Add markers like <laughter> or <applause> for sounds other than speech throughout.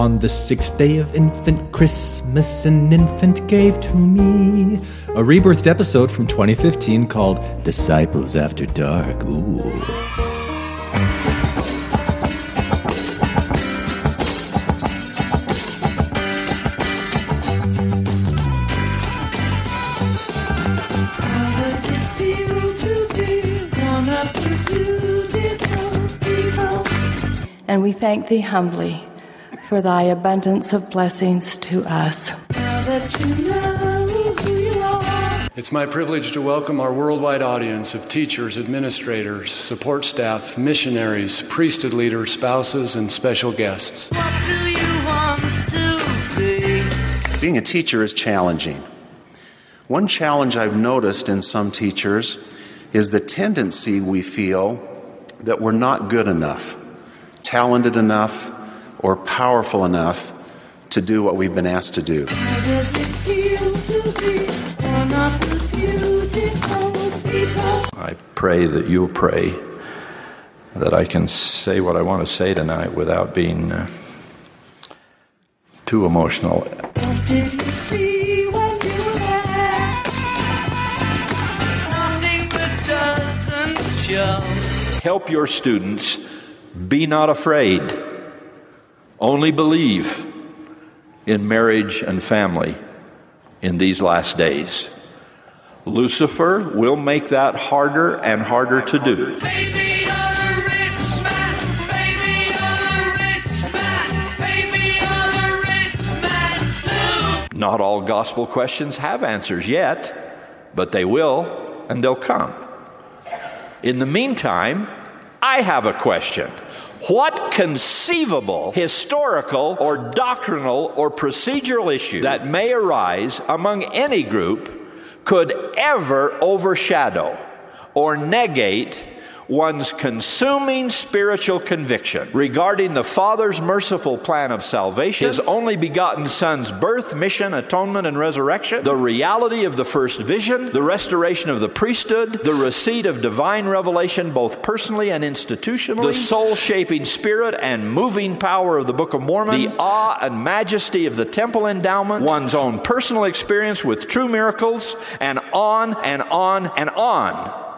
On the sixth day of infant Christmas, an infant gave to me a rebirthed episode from 2015 called Disciples After Dark. Ooh. And we thank thee humbly for thy abundance of blessings to us. It's my privilege to welcome our worldwide audience of teachers, administrators, support staff, missionaries, priesthood leaders, spouses, and special guests. Being a teacher is challenging. One challenge I've noticed in some teachers is the tendency we feel that we're not good enough, talented enough, or powerful enough to do what we've been asked to do. I pray that you'll pray that I can say what I want to say tonight without being uh, too emotional. Help your students be not afraid. Only believe in marriage and family in these last days. Lucifer will make that harder and harder to do. Not all gospel questions have answers yet, but they will, and they'll come. In the meantime, I have a question. What conceivable historical or doctrinal or procedural issue that may arise among any group could ever overshadow or negate one's consuming spiritual conviction regarding the Father's merciful plan of salvation, His only begotten Son's birth, mission, atonement, and resurrection, the reality of the first vision, the restoration of the priesthood, the receipt of divine revelation both personally and institutionally, the soul shaping spirit and moving power of the Book of Mormon, the awe and majesty of the temple endowment, one's own personal experience with true miracles, and on and on and on.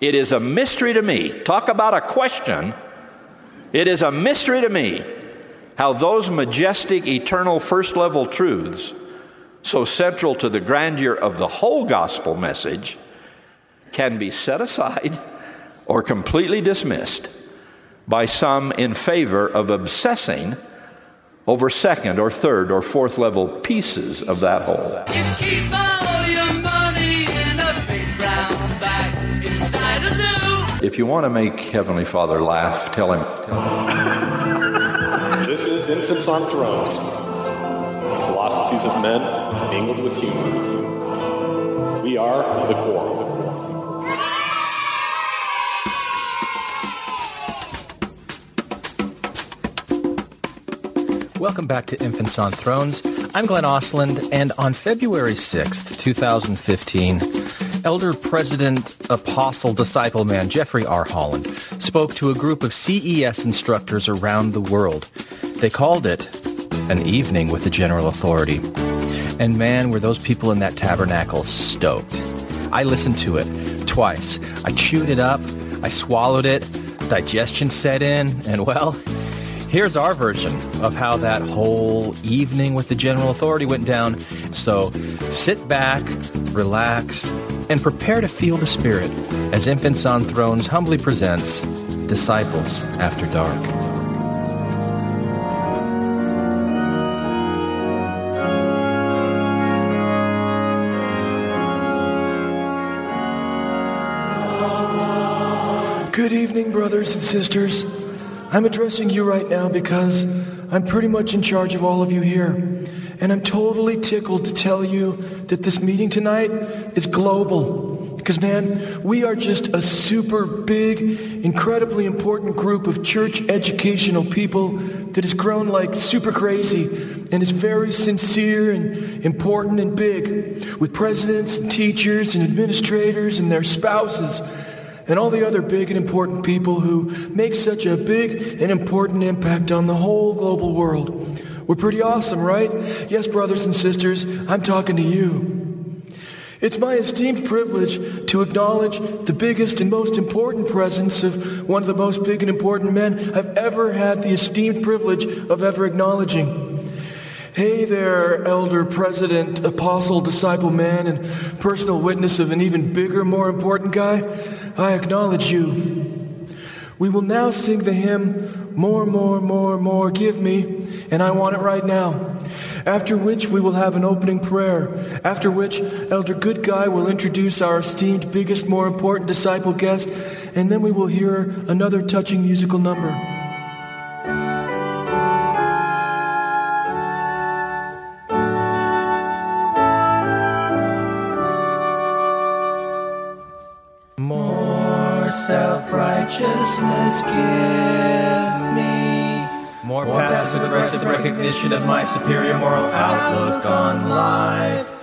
It is a mystery to me. Talk about a question. It is a mystery to me how those majestic, eternal, first level truths, so central to the grandeur of the whole gospel message, can be set aside or completely dismissed by some in favor of obsessing over second or third or fourth level pieces of that whole. If you want to make Heavenly Father laugh, tell him. <laughs> This is Infants on Thrones. Philosophies of men mingled with humor. We are the core. Welcome back to Infants on Thrones. I'm Glenn Ostlund, and on February 6th, 2015, Elder President Apostle Disciple Man Jeffrey R. Holland spoke to a group of CES instructors around the world. They called it an evening with the general authority. And man, were those people in that tabernacle stoked. I listened to it twice. I chewed it up, I swallowed it, digestion set in, and well, here's our version of how that whole evening with the general authority went down. So sit back, relax, and prepare to feel the Spirit as Infants on Thrones humbly presents Disciples After Dark. Good evening, brothers and sisters. I'm addressing you right now because I'm pretty much in charge of all of you here. And I'm totally tickled to tell you that this meeting tonight is global. Because, man, we are just a super big, incredibly important group of church educational people that has grown like super crazy and is very sincere and important and big with presidents and teachers and administrators and their spouses and all the other big and important people who make such a big and important impact on the whole global world. We're pretty awesome, right? Yes, brothers and sisters, I'm talking to you. It's my esteemed privilege to acknowledge the biggest and most important presence of one of the most big and important men I've ever had the esteemed privilege of ever acknowledging. Hey there, elder, president, apostle, disciple, man, and personal witness of an even bigger, more important guy. I acknowledge you. We will now sing the hymn, More, More, More, More, Give Me, and I want it right now. After which we will have an opening prayer. After which Elder Good Guy will introduce our esteemed, biggest, more important disciple guest, and then we will hear another touching musical number. More self righteousness give me. More, passive aggressive recognition of my superior moral outlook on life.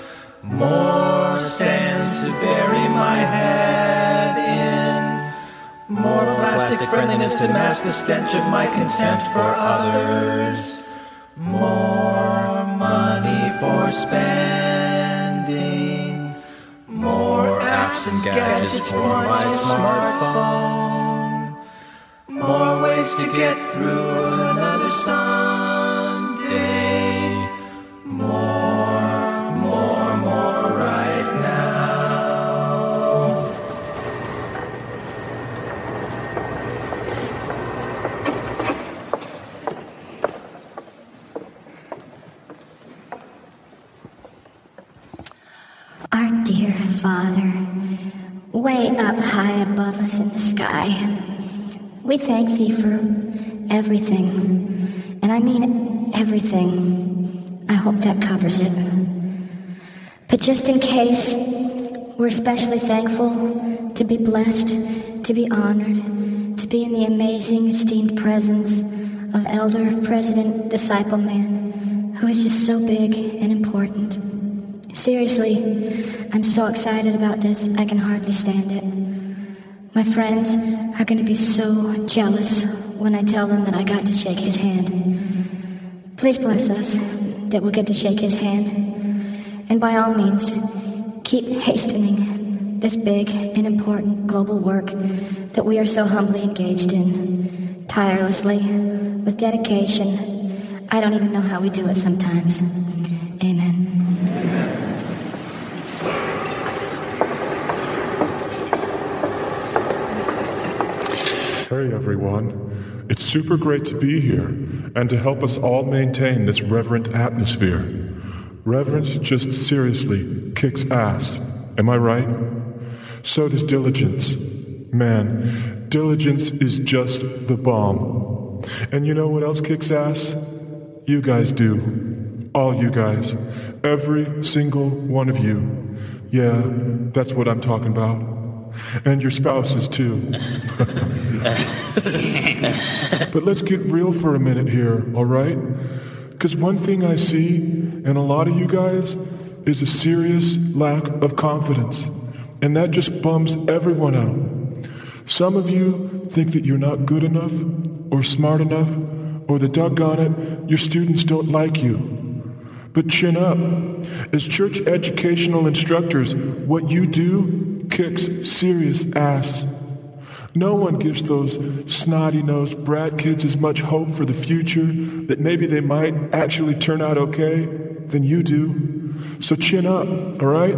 More sand to bury my head in. More plastic friendliness to mask the stench of my contempt for others. More money for spending. More apps and gadgets for my smartphone. Ways to get through another Sunday. Thank Thee for everything. And I mean everything. I hope that covers it. But just in case, we're especially thankful to be blessed, to be honored, to be in the amazing, esteemed presence of Elder President Disciple Man, who is just so big and important. Seriously, I'm so excited about this, I can hardly stand it. My friends are going to be so jealous when I tell them that I got to shake his hand. Please bless us that we'll get to shake his hand. And by all means, keep hastening this big and important global work that we are so humbly engaged in, tirelessly, with dedication. I don't even know how we do it sometimes. Amen. Hey everyone. It's super great to be here and to help us all maintain this reverent atmosphere. Reverence just seriously kicks ass. Am I right? So does diligence. Man, diligence is just the bomb. And you know what else kicks ass? You guys do. All you guys. Every single one of you. Yeah, that's what I'm talking about. And your spouses, too. <laughs> but let's get real for a minute here, all right? Because one thing I see in a lot of you guys is a serious lack of confidence. And that just bums everyone out. Some of you think that you're not good enough or smart enough or that doggone it, your students don't like you. But chin up. As church educational instructors, what you do kicks serious ass. No one gives those snotty nosed brat kids as much hope for the future that maybe they might actually turn out okay than you do. So chin up, all right?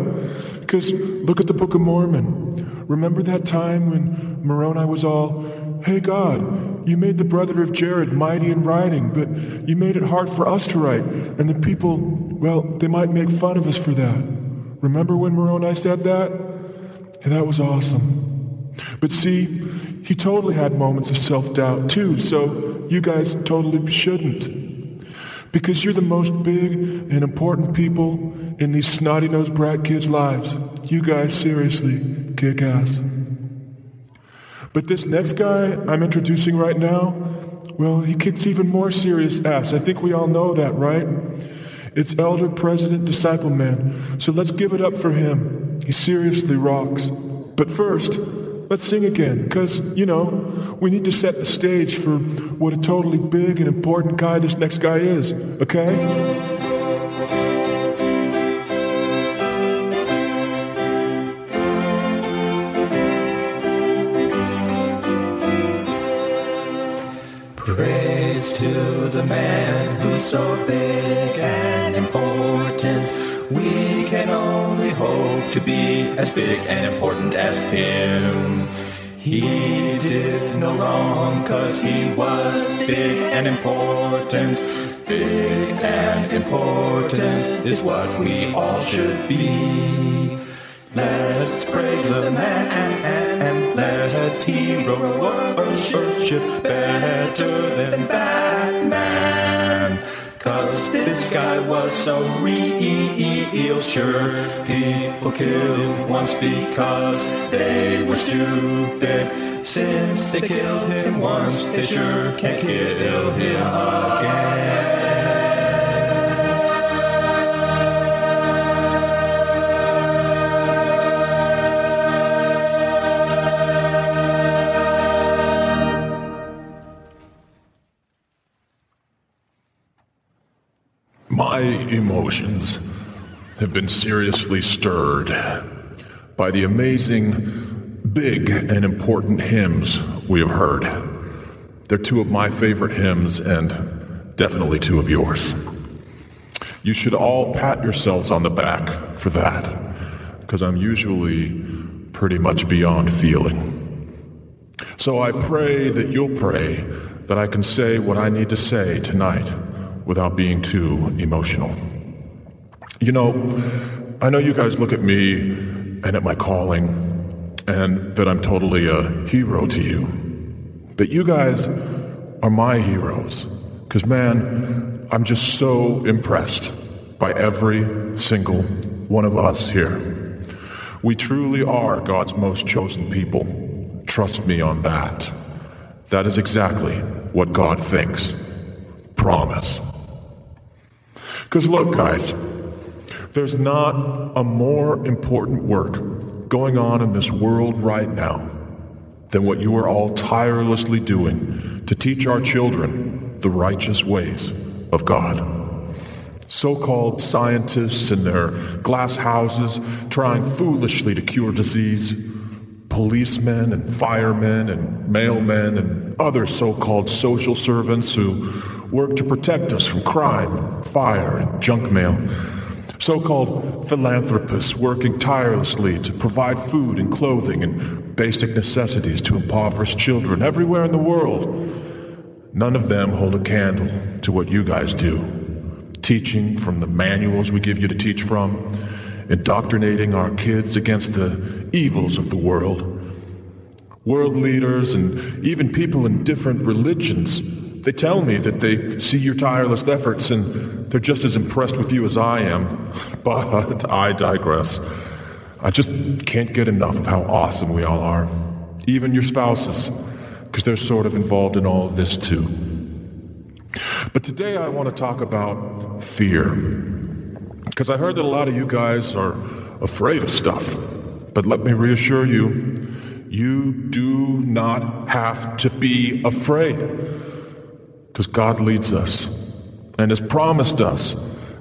Because look at the Book of Mormon. Remember that time when Moroni was all, Hey God, you made the brother of Jared mighty in writing, but you made it hard for us to write. And the people, well, they might make fun of us for that. Remember when Moroni said that? And that was awesome. But see, he totally had moments of self doubt too, so you guys totally shouldn't. Because you're the most big and important people in these snotty nosed brat kids' lives. You guys seriously kick ass. But this next guy I'm introducing right now, well, he kicks even more serious ass. I think we all know that, right? It's Elder President Disciple Man. So let's give it up for him. He seriously rocks. But first, Let's sing again, because, you know, we need to set the stage for what a totally big and important guy this next guy is, okay? Praise to the man who's so big and important. We can only to be as big and important as him. He did no wrong cause he was big and important. Big and important is what we all should be. Let's praise the man and let's hero worship better than Batman. Cause this guy was so real, sure. People killed him once because they were stupid. Since they killed him once, they sure can't kill him again. My emotions have been seriously stirred by the amazing, big, and important hymns we have heard. They're two of my favorite hymns and definitely two of yours. You should all pat yourselves on the back for that, because I'm usually pretty much beyond feeling. So I pray that you'll pray that I can say what I need to say tonight without being too emotional. You know, I know you guys look at me and at my calling and that I'm totally a hero to you. But you guys are my heroes. Because, man, I'm just so impressed by every single one of us here. We truly are God's most chosen people. Trust me on that. That is exactly what God thinks. Promise. Because look, guys, there's not a more important work going on in this world right now than what you are all tirelessly doing to teach our children the righteous ways of God. So called scientists in their glass houses trying foolishly to cure disease, policemen and firemen and mailmen and other so called social servants who work to protect us from crime and fire and junk mail. So called philanthropists working tirelessly to provide food and clothing and basic necessities to impoverished children everywhere in the world. None of them hold a candle to what you guys do. Teaching from the manuals we give you to teach from, indoctrinating our kids against the evils of the world. World leaders and even people in different religions they tell me that they see your tireless efforts and they're just as impressed with you as I am. But I digress. I just can't get enough of how awesome we all are. Even your spouses, because they're sort of involved in all of this too. But today I want to talk about fear. Because I heard that a lot of you guys are afraid of stuff. But let me reassure you, you do not have to be afraid because God leads us and has promised us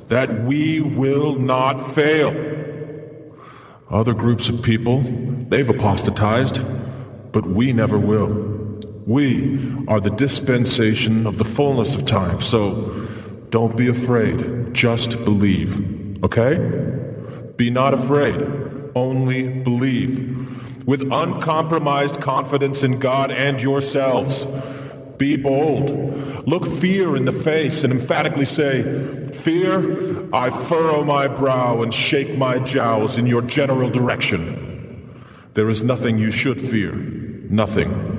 that we will not fail. Other groups of people, they've apostatized, but we never will. We are the dispensation of the fullness of time, so don't be afraid. Just believe, okay? Be not afraid, only believe. With uncompromised confidence in God and yourselves. Be bold. Look fear in the face and emphatically say, Fear, I furrow my brow and shake my jowls in your general direction. There is nothing you should fear. Nothing.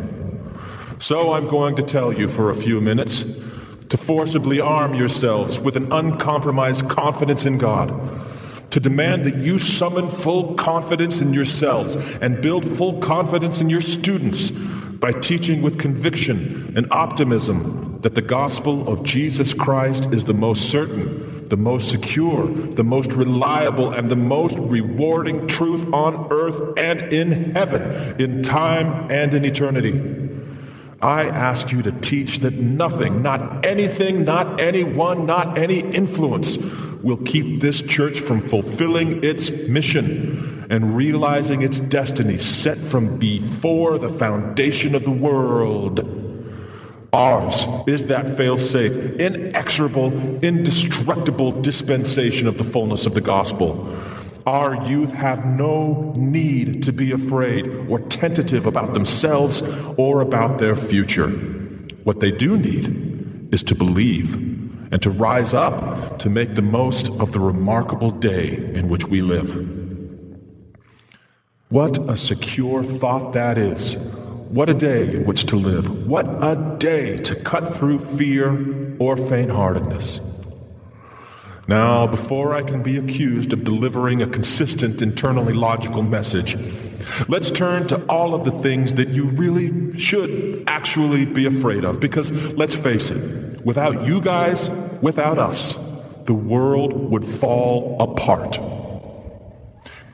So I'm going to tell you for a few minutes to forcibly arm yourselves with an uncompromised confidence in God to demand that you summon full confidence in yourselves and build full confidence in your students by teaching with conviction and optimism that the gospel of Jesus Christ is the most certain, the most secure, the most reliable, and the most rewarding truth on earth and in heaven, in time and in eternity. I ask you to teach that nothing, not anything, not anyone, not any influence will keep this church from fulfilling its mission and realizing its destiny set from before the foundation of the world. Ours is that fail safe, inexorable, indestructible dispensation of the fullness of the gospel. Our youth have no need to be afraid or tentative about themselves or about their future. What they do need is to believe and to rise up to make the most of the remarkable day in which we live. What a secure thought that is. What a day in which to live. What a day to cut through fear or faint heartedness. Now, before I can be accused of delivering a consistent, internally logical message, let's turn to all of the things that you really should actually be afraid of. Because let's face it, without you guys, without us, the world would fall apart.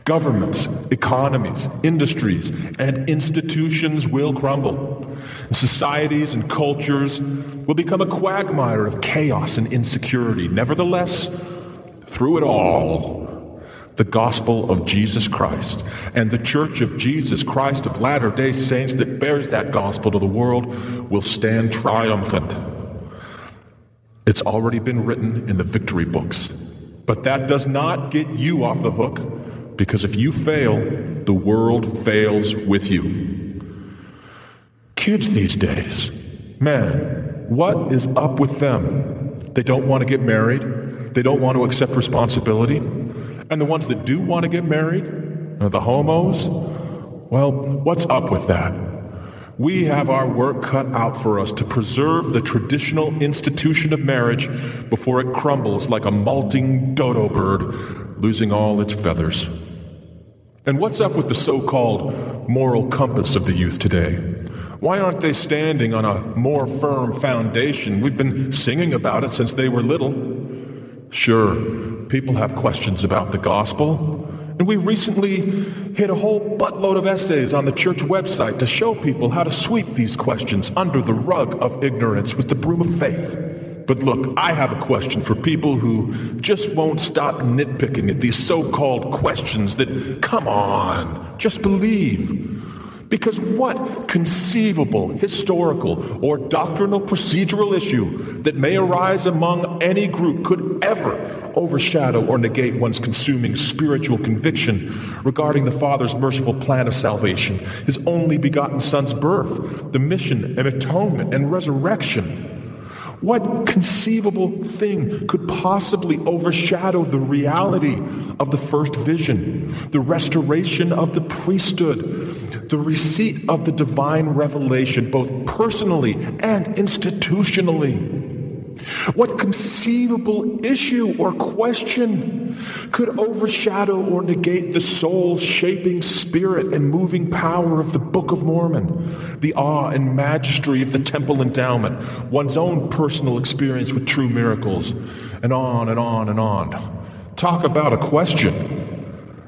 Governments, economies, industries, and institutions will crumble. Societies and cultures will become a quagmire of chaos and insecurity. Nevertheless, through it all, the gospel of Jesus Christ and the church of Jesus Christ of Latter day Saints that bears that gospel to the world will stand triumphant. It's already been written in the victory books. But that does not get you off the hook because if you fail, the world fails with you. Kids these days, man, what is up with them? They don't want to get married, they don't want to accept responsibility. And the ones that do want to get married, the homos, well, what's up with that? We have our work cut out for us to preserve the traditional institution of marriage before it crumbles like a molting dodo bird, losing all its feathers. And what's up with the so called moral compass of the youth today? Why aren't they standing on a more firm foundation? We've been singing about it since they were little. Sure, people have questions about the gospel, and we recently hit a whole buttload of essays on the church website to show people how to sweep these questions under the rug of ignorance with the broom of faith. But look, I have a question for people who just won't stop nitpicking at these so called questions that, come on, just believe. Because what conceivable historical or doctrinal procedural issue that may arise among any group could ever overshadow or negate one's consuming spiritual conviction regarding the Father's merciful plan of salvation, his only begotten Son's birth, the mission and atonement and resurrection? What conceivable thing could possibly overshadow the reality of the first vision, the restoration of the priesthood, the receipt of the divine revelation, both personally and institutionally? What conceivable issue or question could overshadow or negate the soul shaping spirit and moving power of the Book of Mormon, the awe and majesty of the temple endowment, one's own personal experience with true miracles, and on and on and on? Talk about a question.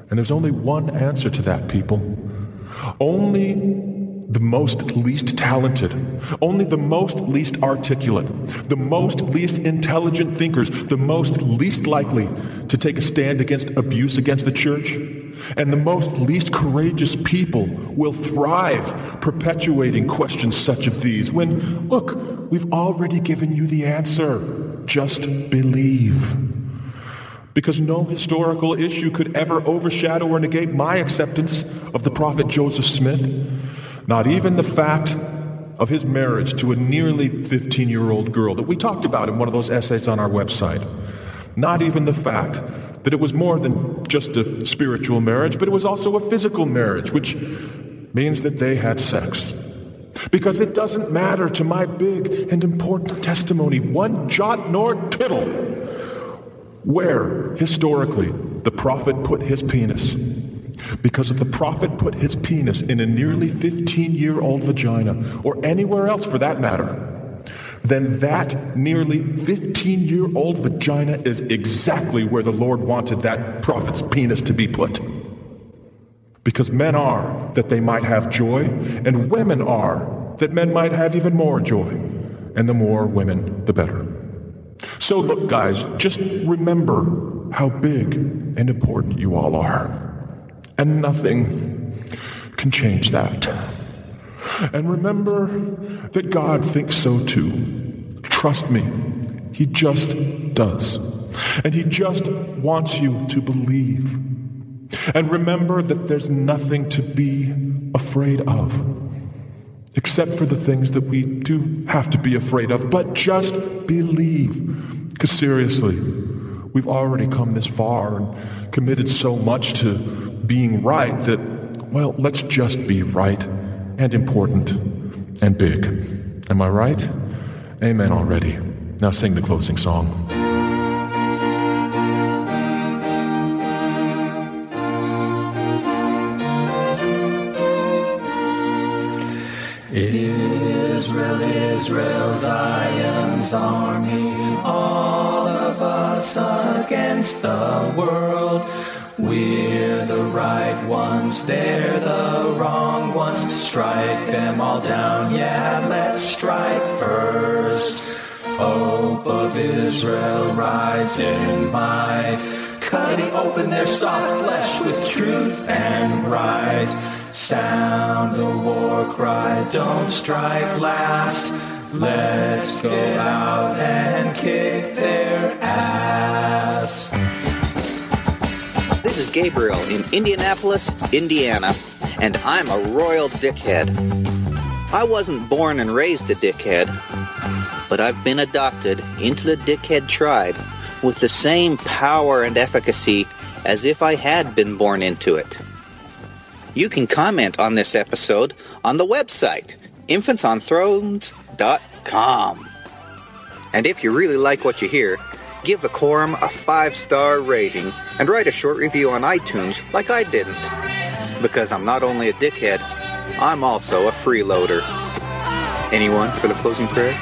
And there's only one answer to that, people. Only the most least talented, only the most least articulate, the most least intelligent thinkers, the most least likely to take a stand against abuse against the church, and the most least courageous people will thrive perpetuating questions such as these when, look, we've already given you the answer. Just believe. Because no historical issue could ever overshadow or negate my acceptance of the prophet Joseph Smith not even the fact of his marriage to a nearly 15 year old girl that we talked about in one of those essays on our website. Not even the fact that it was more than just a spiritual marriage, but it was also a physical marriage, which means that they had sex. Because it doesn't matter to my big and important testimony, one jot nor tittle, where historically the prophet put his penis because if the prophet put his penis in a nearly 15 year old vagina, or anywhere else for that matter, then that nearly 15 year old vagina is exactly where the Lord wanted that prophet's penis to be put. Because men are that they might have joy, and women are that men might have even more joy. And the more women, the better. So, look, guys, just remember how big and important you all are. And nothing can change that. And remember that God thinks so too. Trust me, He just does. And He just wants you to believe. And remember that there's nothing to be afraid of, except for the things that we do have to be afraid of. But just believe. Because seriously, we've already come this far and committed so much to being right that, well, let's just be right and important and big. Am I right? Amen already. Now sing the closing song. Israel, Zion's army, all of us against the world. We're the right ones, they're the wrong ones. Strike them all down, yeah, let's strike first. Hope of Israel, rise in might, cutting open their soft flesh with truth and right. Sound the war cry, don't strike last. Let's go out and kick their ass. This is Gabriel in Indianapolis, Indiana, and I'm a royal dickhead. I wasn't born and raised a dickhead, but I've been adopted into the dickhead tribe with the same power and efficacy as if I had been born into it. You can comment on this episode on the website, infantsonthrones.com. And if you really like what you hear, give the quorum a five star rating and write a short review on iTunes like I didn't. Because I'm not only a dickhead, I'm also a freeloader. Anyone for the closing prayer?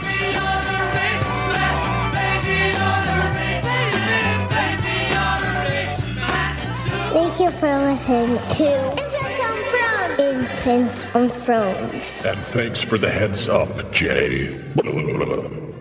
Thank you for listening to Thrones. And thanks for the heads up, Jay. <laughs>